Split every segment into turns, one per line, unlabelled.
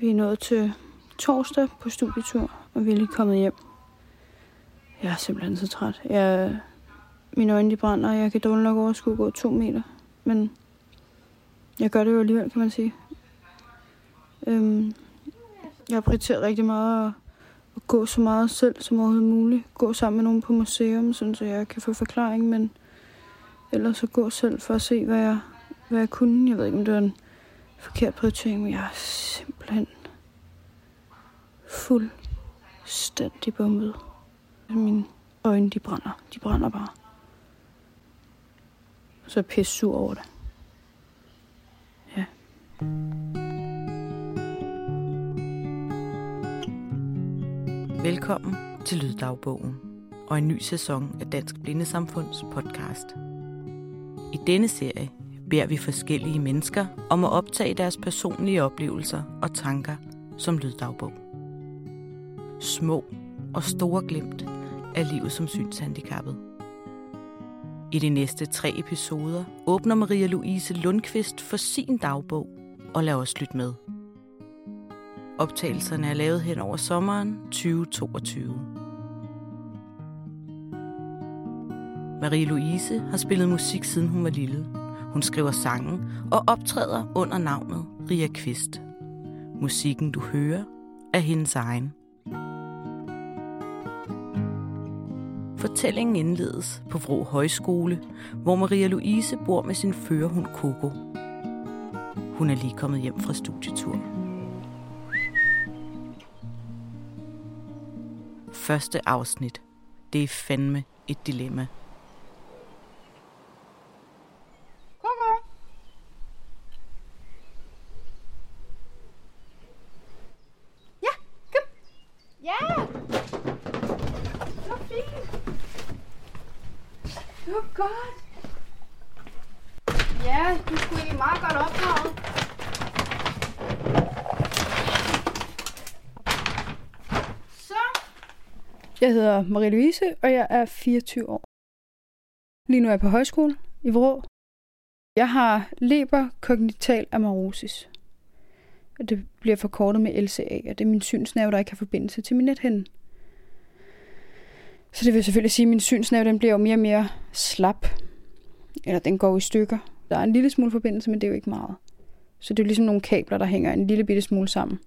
Vi er nået til torsdag på studietur, og vi er lige kommet hjem. Jeg er simpelthen så træt. Jeg, mine øjne de brænder, og jeg kan dårligt nok overskue at gå to meter. Men jeg gør det jo alligevel, kan man sige. Øhm, jeg har prioriteret rigtig meget at, at gå så meget selv som overhovedet muligt. Gå sammen med nogen på museum, så jeg kan få forklaring, men ellers så gå selv for at se, hvad jeg, hvad jeg kunne. Jeg ved ikke, om det var en forkert prioritering, men jeg er simpelthen fuldstændig bombet. Mine øjne, de brænder. De brænder bare. Så er jeg pisse sur over det. Ja.
Velkommen til Lyddagbogen og en ny sæson af Dansk Blindesamfunds podcast. I denne serie beder vi forskellige mennesker om at optage deres personlige oplevelser og tanker som lyddagbog. Små og store glimt af livet som synshandicappet. I de næste tre episoder åbner Maria Louise Lundqvist for sin dagbog og lader os lytte med. Optagelserne er lavet hen over sommeren 2022. Marie-Louise har spillet musik siden hun var lille. Hun skriver sange og optræder under navnet Ria Kvist. Musikken, du hører, er hendes egen. Fortællingen indledes på Vrå Højskole, hvor Maria Louise bor med sin førerhund Coco. Hun er lige kommet hjem fra studietur. Første afsnit. Det er fandme et dilemma.
Ja! Det var fint. Det var godt. Ja, du skulle egentlig meget godt opdraget. Så. Jeg hedder Marie-Louise, og jeg er 24 år. Lige nu er jeg på højskole i Vrå. Jeg har leber kognital amaurosis. Og det bliver forkortet med LCA, og det er min synsnerve, der ikke har forbindelse til min nethænde. Så det vil selvfølgelig sige, at min synsnerve den bliver jo mere og mere slap. Eller den går i stykker. Der er en lille smule forbindelse, men det er jo ikke meget. Så det er ligesom nogle kabler, der hænger en lille bitte smule sammen.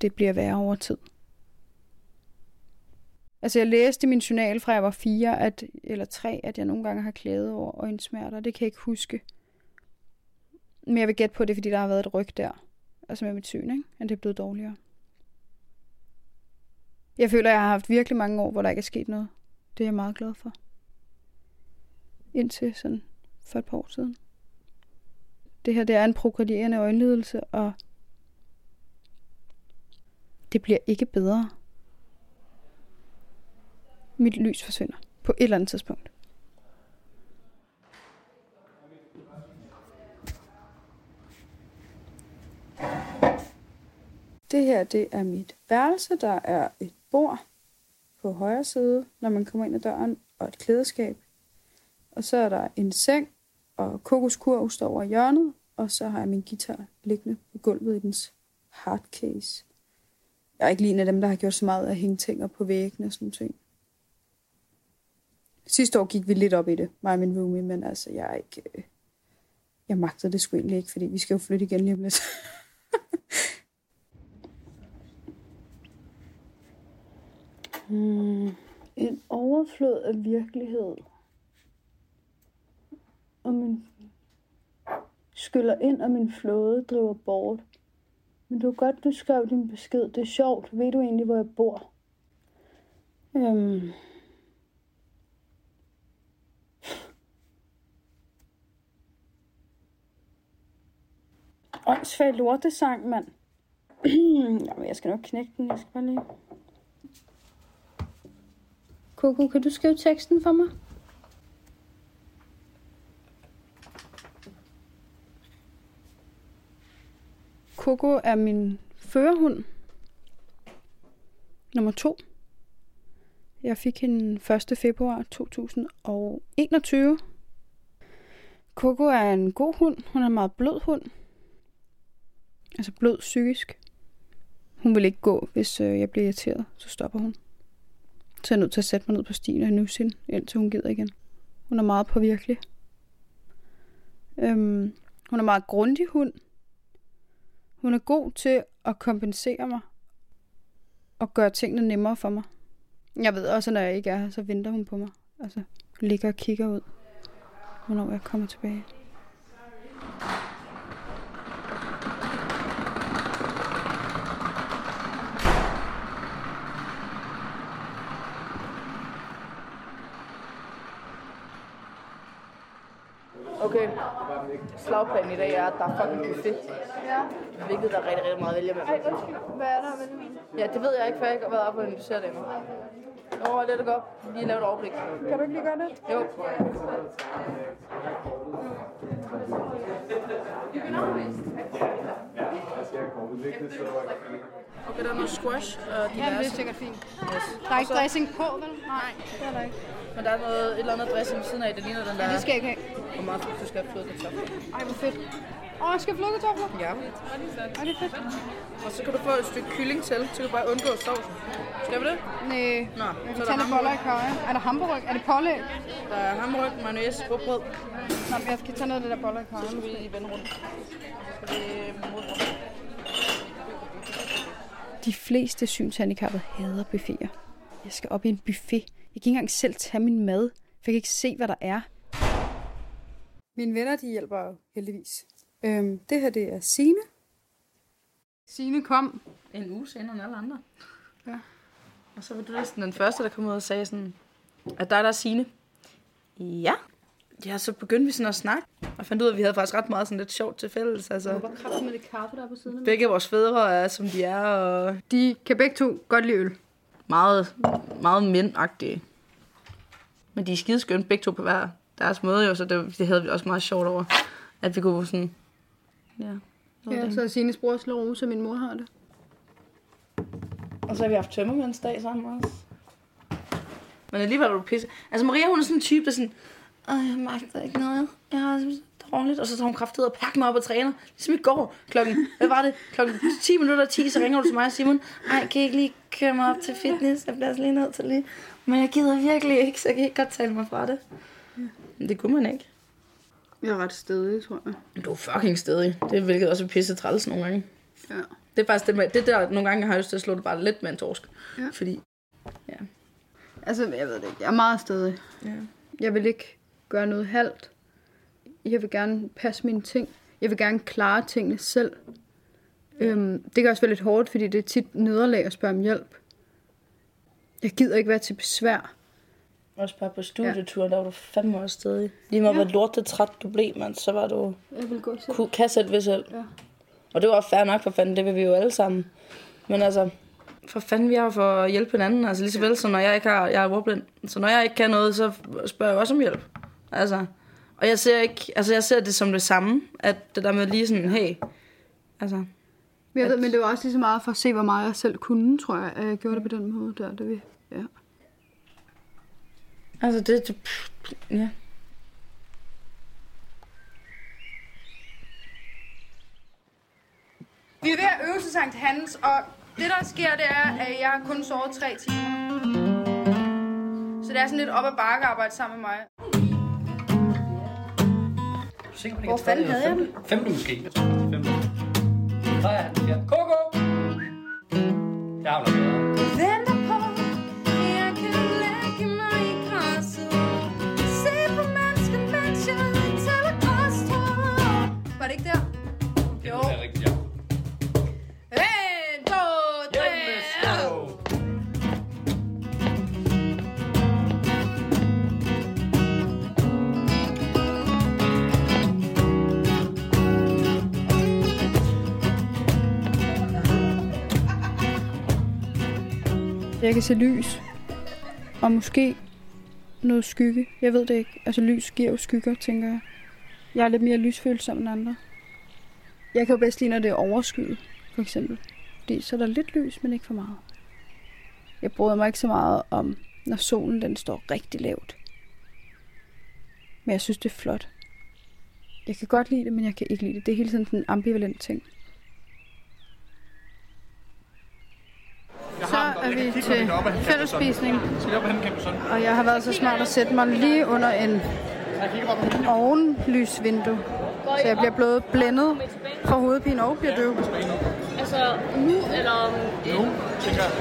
Det bliver værre over tid. Altså jeg læste i min journal fra jeg var fire, at, eller tre, at jeg nogle gange har klædet over øjensmerter. Det kan jeg ikke huske. Men jeg vil gætte på det, fordi der har været et ryg der. Altså med mit syn, ikke? At det er blevet dårligere. Jeg føler, at jeg har haft virkelig mange år, hvor der ikke er sket noget. Det er jeg meget glad for. Indtil sådan for et par år siden. Det her, det er en progredierende øjenlidelse, og det bliver ikke bedre. Mit lys forsvinder på et eller andet tidspunkt. Det her, det er mit værelse. Der er et bord på højre side, når man kommer ind ad døren, og et klædeskab. Og så er der en seng, og kokoskurv står over hjørnet, og så har jeg min guitar liggende på gulvet i dens hardcase. Jeg er ikke lige en af dem, der har gjort så meget at hænge ting op på væggene og sådan ting. Sidste år gik vi lidt op i det, mig og min roomie, men altså, jeg er ikke... Øh, jeg magtede det sgu egentlig ikke, fordi vi skal jo flytte igen lige om lidt. Hmm. En overflod af virkelighed. Og min skyller ind, og min flåde driver bort. Men var godt, du skrev din besked. Det er sjovt. Ved du egentlig, hvor jeg bor? Øhm. Åndssvag lortesang, mand. Jamen, jeg skal nok knække den. Jeg skal bare lige... Coco, kan du skrive teksten for mig? Coco er min førerhund. Nummer to. Jeg fik hende 1. februar 2021. Coco er en god hund. Hun er en meget blød hund. Altså blød psykisk. Hun vil ikke gå, hvis øh, jeg bliver irriteret. Så stopper hun. Så er jeg nødt til at sætte mig ned på stien og nusse hende, indtil hun gider igen. Hun er meget påvirkelig. Øhm, hun er meget grundig hund. Hun er god til at kompensere mig og gøre tingene nemmere for mig. Jeg ved også, at når jeg ikke er her, så venter hun på mig. Altså, ligger og kigger ud, hvornår jeg kommer tilbage.
Slagplanen i dag er, at der er fucking buffet.
Ja.
Hvilket der er rigtig, rigtig meget at vælge med.
Ej, undskyld. Hvad er der at vælge med?
Ja, det ved jeg ikke, for jeg ikke har været oppe og analysere det endnu. Nå, lad det gå op. Lige lave et overblik.
Kan du ikke lige gøre det?
Jo. Okay, der er noget squash og
Ja, det er
diverse.
sikkert fint.
Yes.
Der er ikke
så-
dressing på, vel? Nej, det er der ikke.
Men der er noget, et eller andet dressing ved siden af, det ligner den der...
Det skal jeg ikke have.
Hvor meget du skal have fløde kartofler.
Ej, hvor fedt. Åh, jeg skal flødekartofler.
Ja.
Ej, det er fedt.
Og så kan du få et stykke kylling til, så kan du bare undgå sovsen. Skal vi det?
Næh.
Nå,
Jeg
så
kan
er
tage lidt boller i karry. Er der hamburg? Er det pålæg?
Der er hamburg, mayonnaise, råbrød.
Nå, jeg skal tage noget af det der boller i
Så
karry.
skal vi vende rundt. Så skal vi modre.
De fleste synshandicappede hader buffeter. Jeg skal op i en buffet. Jeg kan ikke engang selv tage min mad, for jeg kan ikke se, hvad der er. Mine venner, de hjælper jo heldigvis. Øhm, det her, det er Sine. Sine kom.
En uge senere end alle andre.
Ja.
Og så var du næsten den første, der kom ud og sagde sådan, at der er Signe. Ja. Ja, så begyndte vi sådan at snakke, og fandt ud af, at vi havde faktisk ret meget sådan lidt sjovt til fælles. Altså,
Hvor kraft med det kaffe, der er på siden af
begge vores fædre er, som de er, og
De kan begge to godt lide øl.
meget, meget mændagtige. Men de er skideskønne begge to på hver deres måde jo, så det, det havde vi også meget sjovt over, at vi kunne sådan... Ja,
Ja, så er Sines bror sklerose, min mor har det.
Og så har vi haft tømmermandsdag sammen også. Men alligevel er du pisse. Altså Maria, hun er sådan en type, der er sådan, Åh, jeg magter ikke noget. Jeg har det dårligt. Og så tager hun kraftet og pakker mig op og træner. Ligesom i går klokken, hvad var det? Klokken 10 minutter 10, så ringer du til mig og Simon. Ej, kan I ikke lige køre mig op til fitness? Jeg bliver altså lige nødt til lige. Men jeg gider virkelig ikke, så jeg kan ikke godt tale mig fra det. Men det kunne man ikke.
Jeg er ret stedig, tror jeg.
Du er fucking stedig. Det er hvilket også er pisse træls nogle gange.
Ja.
Det er faktisk det, med, det der, nogle gange har jeg lyst til at slå det bare lidt med en torsk.
Ja.
Fordi,
Altså, jeg ved det ikke. Jeg er meget stedig.
ja.
Jeg vil ikke gøre noget halvt. Jeg vil gerne passe mine ting. Jeg vil gerne klare tingene selv. Øhm, det kan også være lidt hårdt, fordi det er tit nederlag at spørge om hjælp. Jeg gider ikke være til besvær.
Også bare på studietur, ja. der var du fandme også stadig. Lige meget, hvor lortet træt du blev, man, så var du
Jeg vil gå selv.
ku- kan selv ved selv.
Ja.
Og det var fair nok for fanden, det vil vi jo alle sammen. Men altså, for fanden vi her for at hjælpe hinanden. Altså lige så vel, så når jeg ikke har, jeg er ordblind. Så når jeg ikke kan noget, så spørger jeg også om hjælp. Altså, og jeg ser ikke, altså jeg ser det som det samme, at det der med lige sådan, hey, altså,
Men, jeg ved, men det var også lige så meget for at se, hvor meget jeg selv kunne, tror jeg, at jeg gjorde det på den måde der. Det vi, ja.
altså det, det ja.
Vi er ved at øve til Sankt Hans, og det der sker, det er, at jeg har kun sovet tre timer. Så det er sådan lidt op ad bakke at arbejde sammen med mig.
Hvor fanden havde jeg den?
Femte måske. Femte. Så er han siger, Koko! Jeg har noget
Jeg kan se
lys. Og måske noget skygge. Jeg ved det ikke. Altså lys giver jo skygger, tænker jeg. Jeg er lidt mere lysfølsom end andre. Jeg kan jo bedst lide, når det er overskyet, for eksempel. Fordi så er der lidt lys, men ikke for meget. Jeg bryder mig ikke så meget om, når solen den står rigtig lavt. Men jeg synes, det er flot. Jeg kan godt lide det, men jeg kan ikke lide det. Det er hele tiden sådan en ambivalent ting. Er vi til fællesspisning,
Skal og
og jeg har været så smart at sætte mig lige under en ovenlysvindue, så jeg bliver både blændet fra hovedpine og bliver døv.
Altså nu, eller.
Nu, tænker jeg.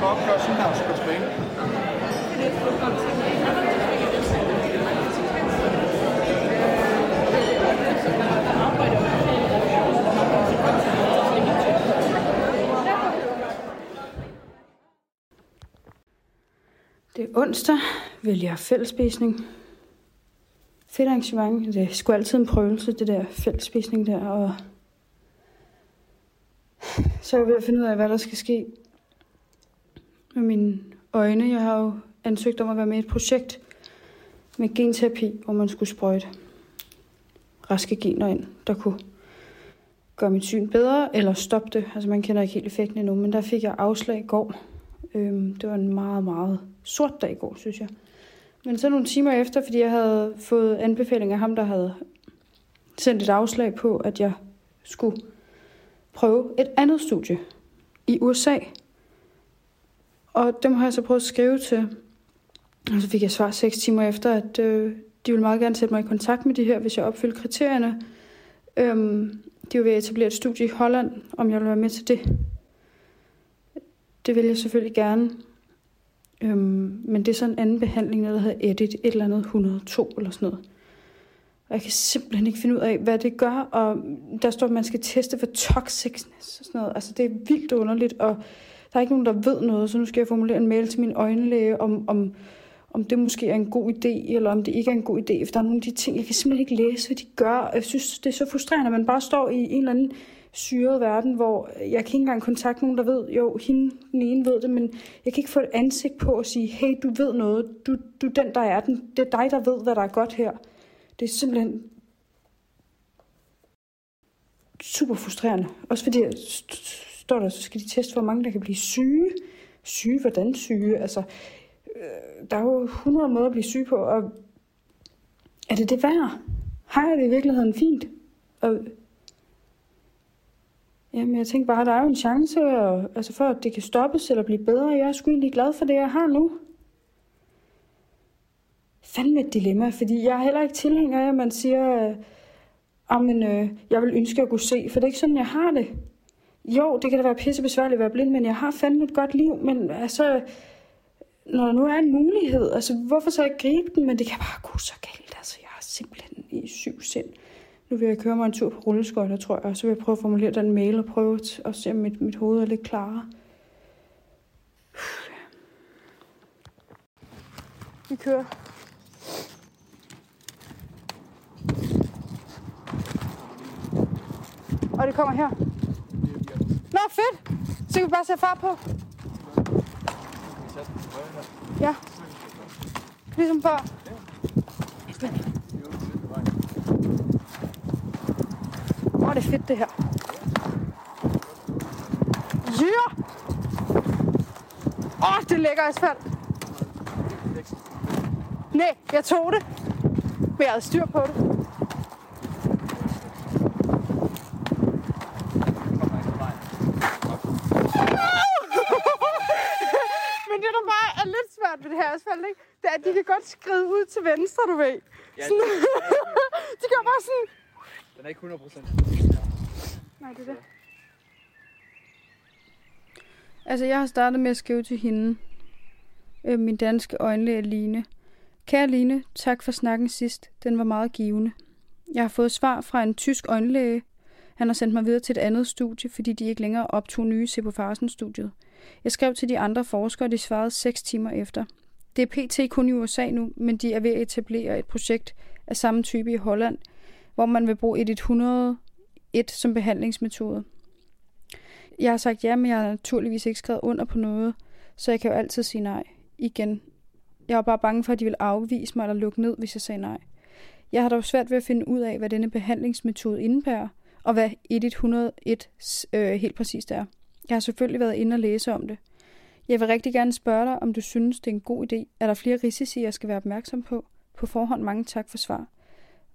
Gå op, gør sådan her, og så gå tilbage.
Det er onsdag, vælger fællesspisning. Fedt arrangement. Det er sgu altid en prøvelse, det der fællesspisning der. Og så er jeg ved at finde ud af, hvad der skal ske med mine øjne. Jeg har jo ansøgt om at være med i et projekt med genterapi, hvor man skulle sprøjte raske gener ind, der kunne gøre mit syn bedre, eller stoppe det. Altså man kender ikke helt effekten endnu, men der fik jeg afslag i går. Øhm, det var en meget, meget sort dag i går, synes jeg. Men så nogle timer efter, fordi jeg havde fået anbefaling af ham, der havde sendt et afslag på, at jeg skulle prøve et andet studie i USA. Og dem har jeg så prøvet at skrive til. Og så fik jeg svar seks timer efter, at øh, de ville meget gerne sætte mig i kontakt med de her, hvis jeg opfyldte kriterierne. Øhm, de var ved at etablere et studie i Holland, om jeg ville være med til det. Det vil jeg selvfølgelig gerne. Øhm, men det er sådan en anden behandling, der hedder Edit, et eller andet 102 eller sådan noget. Og jeg kan simpelthen ikke finde ud af, hvad det gør. Og der står, at man skal teste for toxicness og sådan noget. Altså det er vildt underligt, og der er ikke nogen, der ved noget, så nu skal jeg formulere en mail til min øjenlæge om, om, om det måske er en god idé, eller om det ikke er en god idé. For der er nogle af de ting, jeg kan simpelthen ikke læse, hvad de gør. Jeg synes, det er så frustrerende, at man bare står i en eller anden syret verden, hvor jeg kan ikke engang kontakte nogen, der ved, jo, hende, den ene ved det, men jeg kan ikke få et ansigt på at sige, hey, du ved noget, du, du den, der er den, det er dig, der ved, hvad der er godt her. Det er simpelthen super frustrerende. Også fordi, st- står der, så skal de teste, hvor mange der kan blive syge. Syge, hvordan syge? Altså, øh, der er jo 100 måder at blive syg på, og er det det værd? Har jeg det i virkeligheden fint? Og Jamen, jeg tænker bare, der er jo en chance og, altså for, at det kan stoppes eller blive bedre. Jeg er sgu egentlig glad for det, jeg har nu. Fandme et dilemma, fordi jeg er heller ikke tilhænger af, at man siger, øh, ah, amen, øh, jeg vil ønske at kunne se, for det er ikke sådan, jeg har det. Jo, det kan da være pissebesværligt at være blind, men jeg har fandme et godt liv, men altså, når der nu er en mulighed, altså hvorfor så ikke gribe den, men det kan bare gå så galt, altså jeg er simpelthen i syv sind. Nu vil jeg køre mig en tur på rulleskøjter, tror jeg, og så vil jeg prøve at formulere den mail og prøve at- se, om mit, mit hoved er lidt klarere. Vi kører. Og det kommer her. Nå, fedt! Så kan vi bare sætte far på. Ja. Ligesom før. Åh, oh, det er fedt det her. Ja! Yeah! Åh, oh, det er lækker asfalt. Nej, jeg tog det. Men jeg havde styr på det. Men det, der bare er lidt svært ved det her asfalt, ikke? det er, at de kan godt skride ud til venstre, du ved. Sådan, de gør bare sådan...
Den er ikke 100 procent.
Nej, det er det. Altså, jeg har startet med at skrive til hende, øh, min danske øjenlæge Line. Kære Line, tak for snakken sidst. Den var meget givende. Jeg har fået svar fra en tysk øjenlæge. Han har sendt mig videre til et andet studie, fordi de ikke længere optog nye Sepofarsen-studiet. Jeg skrev til de andre forskere, og de svarede 6 timer efter. Det er pt. kun i USA nu, men de er ved at etablere et projekt af samme type i Holland, hvor man vil bruge et et som behandlingsmetode. Jeg har sagt ja, men jeg har naturligvis ikke skrevet under på noget, så jeg kan jo altid sige nej igen. Jeg var bare bange for, at de ville afvise mig eller lukke ned, hvis jeg sagde nej. Jeg har dog svært ved at finde ud af, hvad denne behandlingsmetode indebærer, og hvad 101 øh, helt præcist er. Jeg har selvfølgelig været inde og læse om det. Jeg vil rigtig gerne spørge dig, om du synes, det er en god idé. Er der flere risici, jeg skal være opmærksom på? På forhånd mange tak for svar.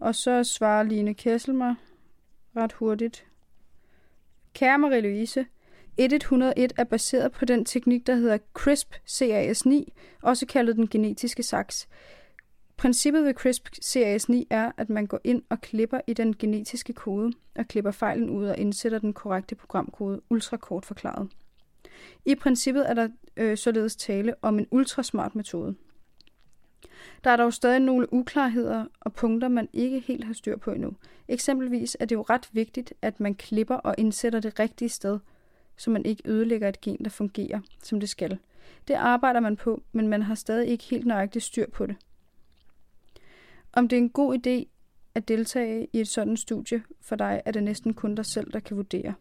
Og så svarer Line Kessel mig ret hurtigt. Kære Marie-Louise, 1101 er baseret på den teknik, der hedder CRISP-Cas9, også kaldet den genetiske saks. Princippet ved CRISP-Cas9 er, at man går ind og klipper i den genetiske kode og klipper fejlen ud og indsætter den korrekte programkode, ultrakort forklaret. I princippet er der øh, således tale om en ultrasmart metode. Der er dog stadig nogle uklarheder og punkter, man ikke helt har styr på endnu. Eksempelvis er det jo ret vigtigt, at man klipper og indsætter det rigtige sted, så man ikke ødelægger et gen, der fungerer, som det skal. Det arbejder man på, men man har stadig ikke helt nøjagtigt styr på det. Om det er en god idé at deltage i et sådan studie for dig, er det næsten kun dig selv, der kan vurdere.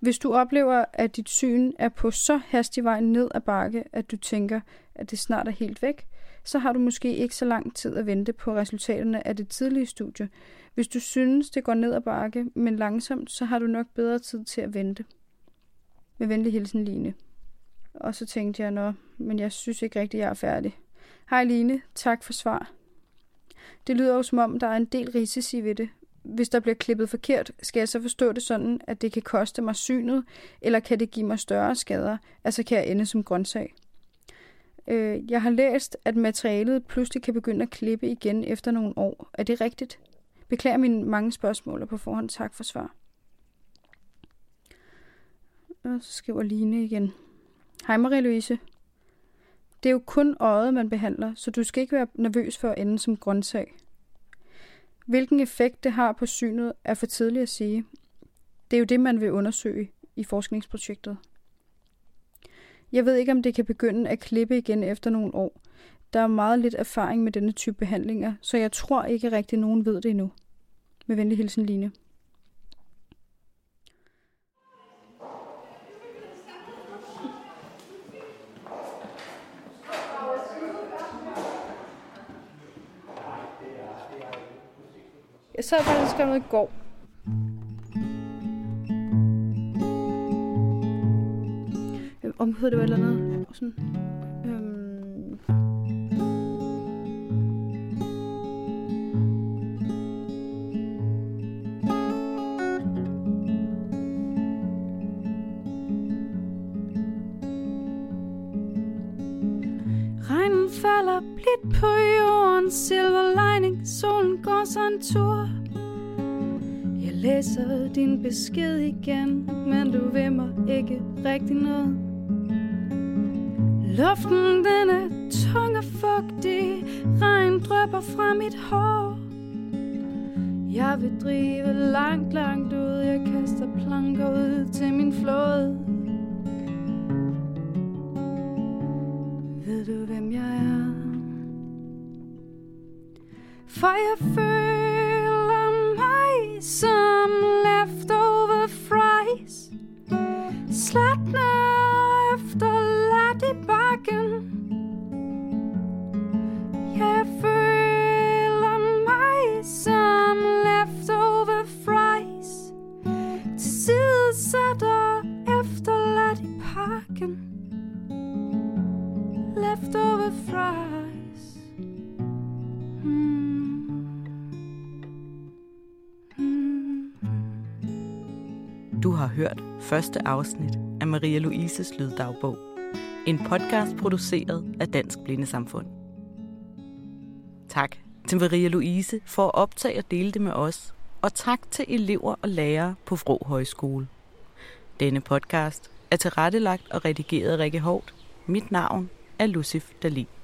Hvis du oplever, at dit syn er på så hastig vej ned ad bakke, at du tænker, at det snart er helt væk, så har du måske ikke så lang tid at vente på resultaterne af det tidlige studie. Hvis du synes, det går ned ad bakke, men langsomt, så har du nok bedre tid til at vente. Med venlig hilsen, Line. Og så tænkte jeg, nå, men jeg synes ikke rigtigt, jeg er færdig. Hej Line, tak for svar. Det lyder jo som om, der er en del risici ved det. Hvis der bliver klippet forkert, skal jeg så forstå det sådan, at det kan koste mig synet, eller kan det give mig større skader, altså kan jeg ende som grøntsag. Øh, jeg har læst, at materialet pludselig kan begynde at klippe igen efter nogle år. Er det rigtigt? Beklager mine mange spørgsmål, og på forhånd tak for svar. Og så skriver Line igen. Hej Marie-Louise. Det er jo kun øjet, man behandler, så du skal ikke være nervøs for at ende som grøntsag. Hvilken effekt det har på synet, er for tidligt at sige. Det er jo det, man vil undersøge i forskningsprojektet. Jeg ved ikke, om det kan begynde at klippe igen efter nogle år. Der er meget lidt erfaring med denne type behandlinger, så jeg tror ikke rigtig, nogen ved det endnu. Med venlig hilsen, Line. Så faktisk skrev noget i går. Øhm, om hedder det var et eller andet. Sådan. Øhm. Regnen falder blidt på jorden, silver lining, solen går sig en tur. Læser din besked igen, men du ved mig ikke rigtig noget. Luften den er tung og fugtig, regn drypper fra mit hår. Jeg vil drive langt, langt ud, jeg kaster planker ud til min flåde. Ved du, hvem jeg er? For jeg føler Leftover fries Mm.
Du har hørt første afsnit af Maria Louises Lyddagbog. En podcast produceret af Dansk Blindesamfund. Tak til Maria Louise for at optage og dele det med os. Og tak til elever og lærere på Vrå Højskole. Denne podcast er tilrettelagt og redigeret af Rikke Hovt. Mit navn af Lucif Dalin.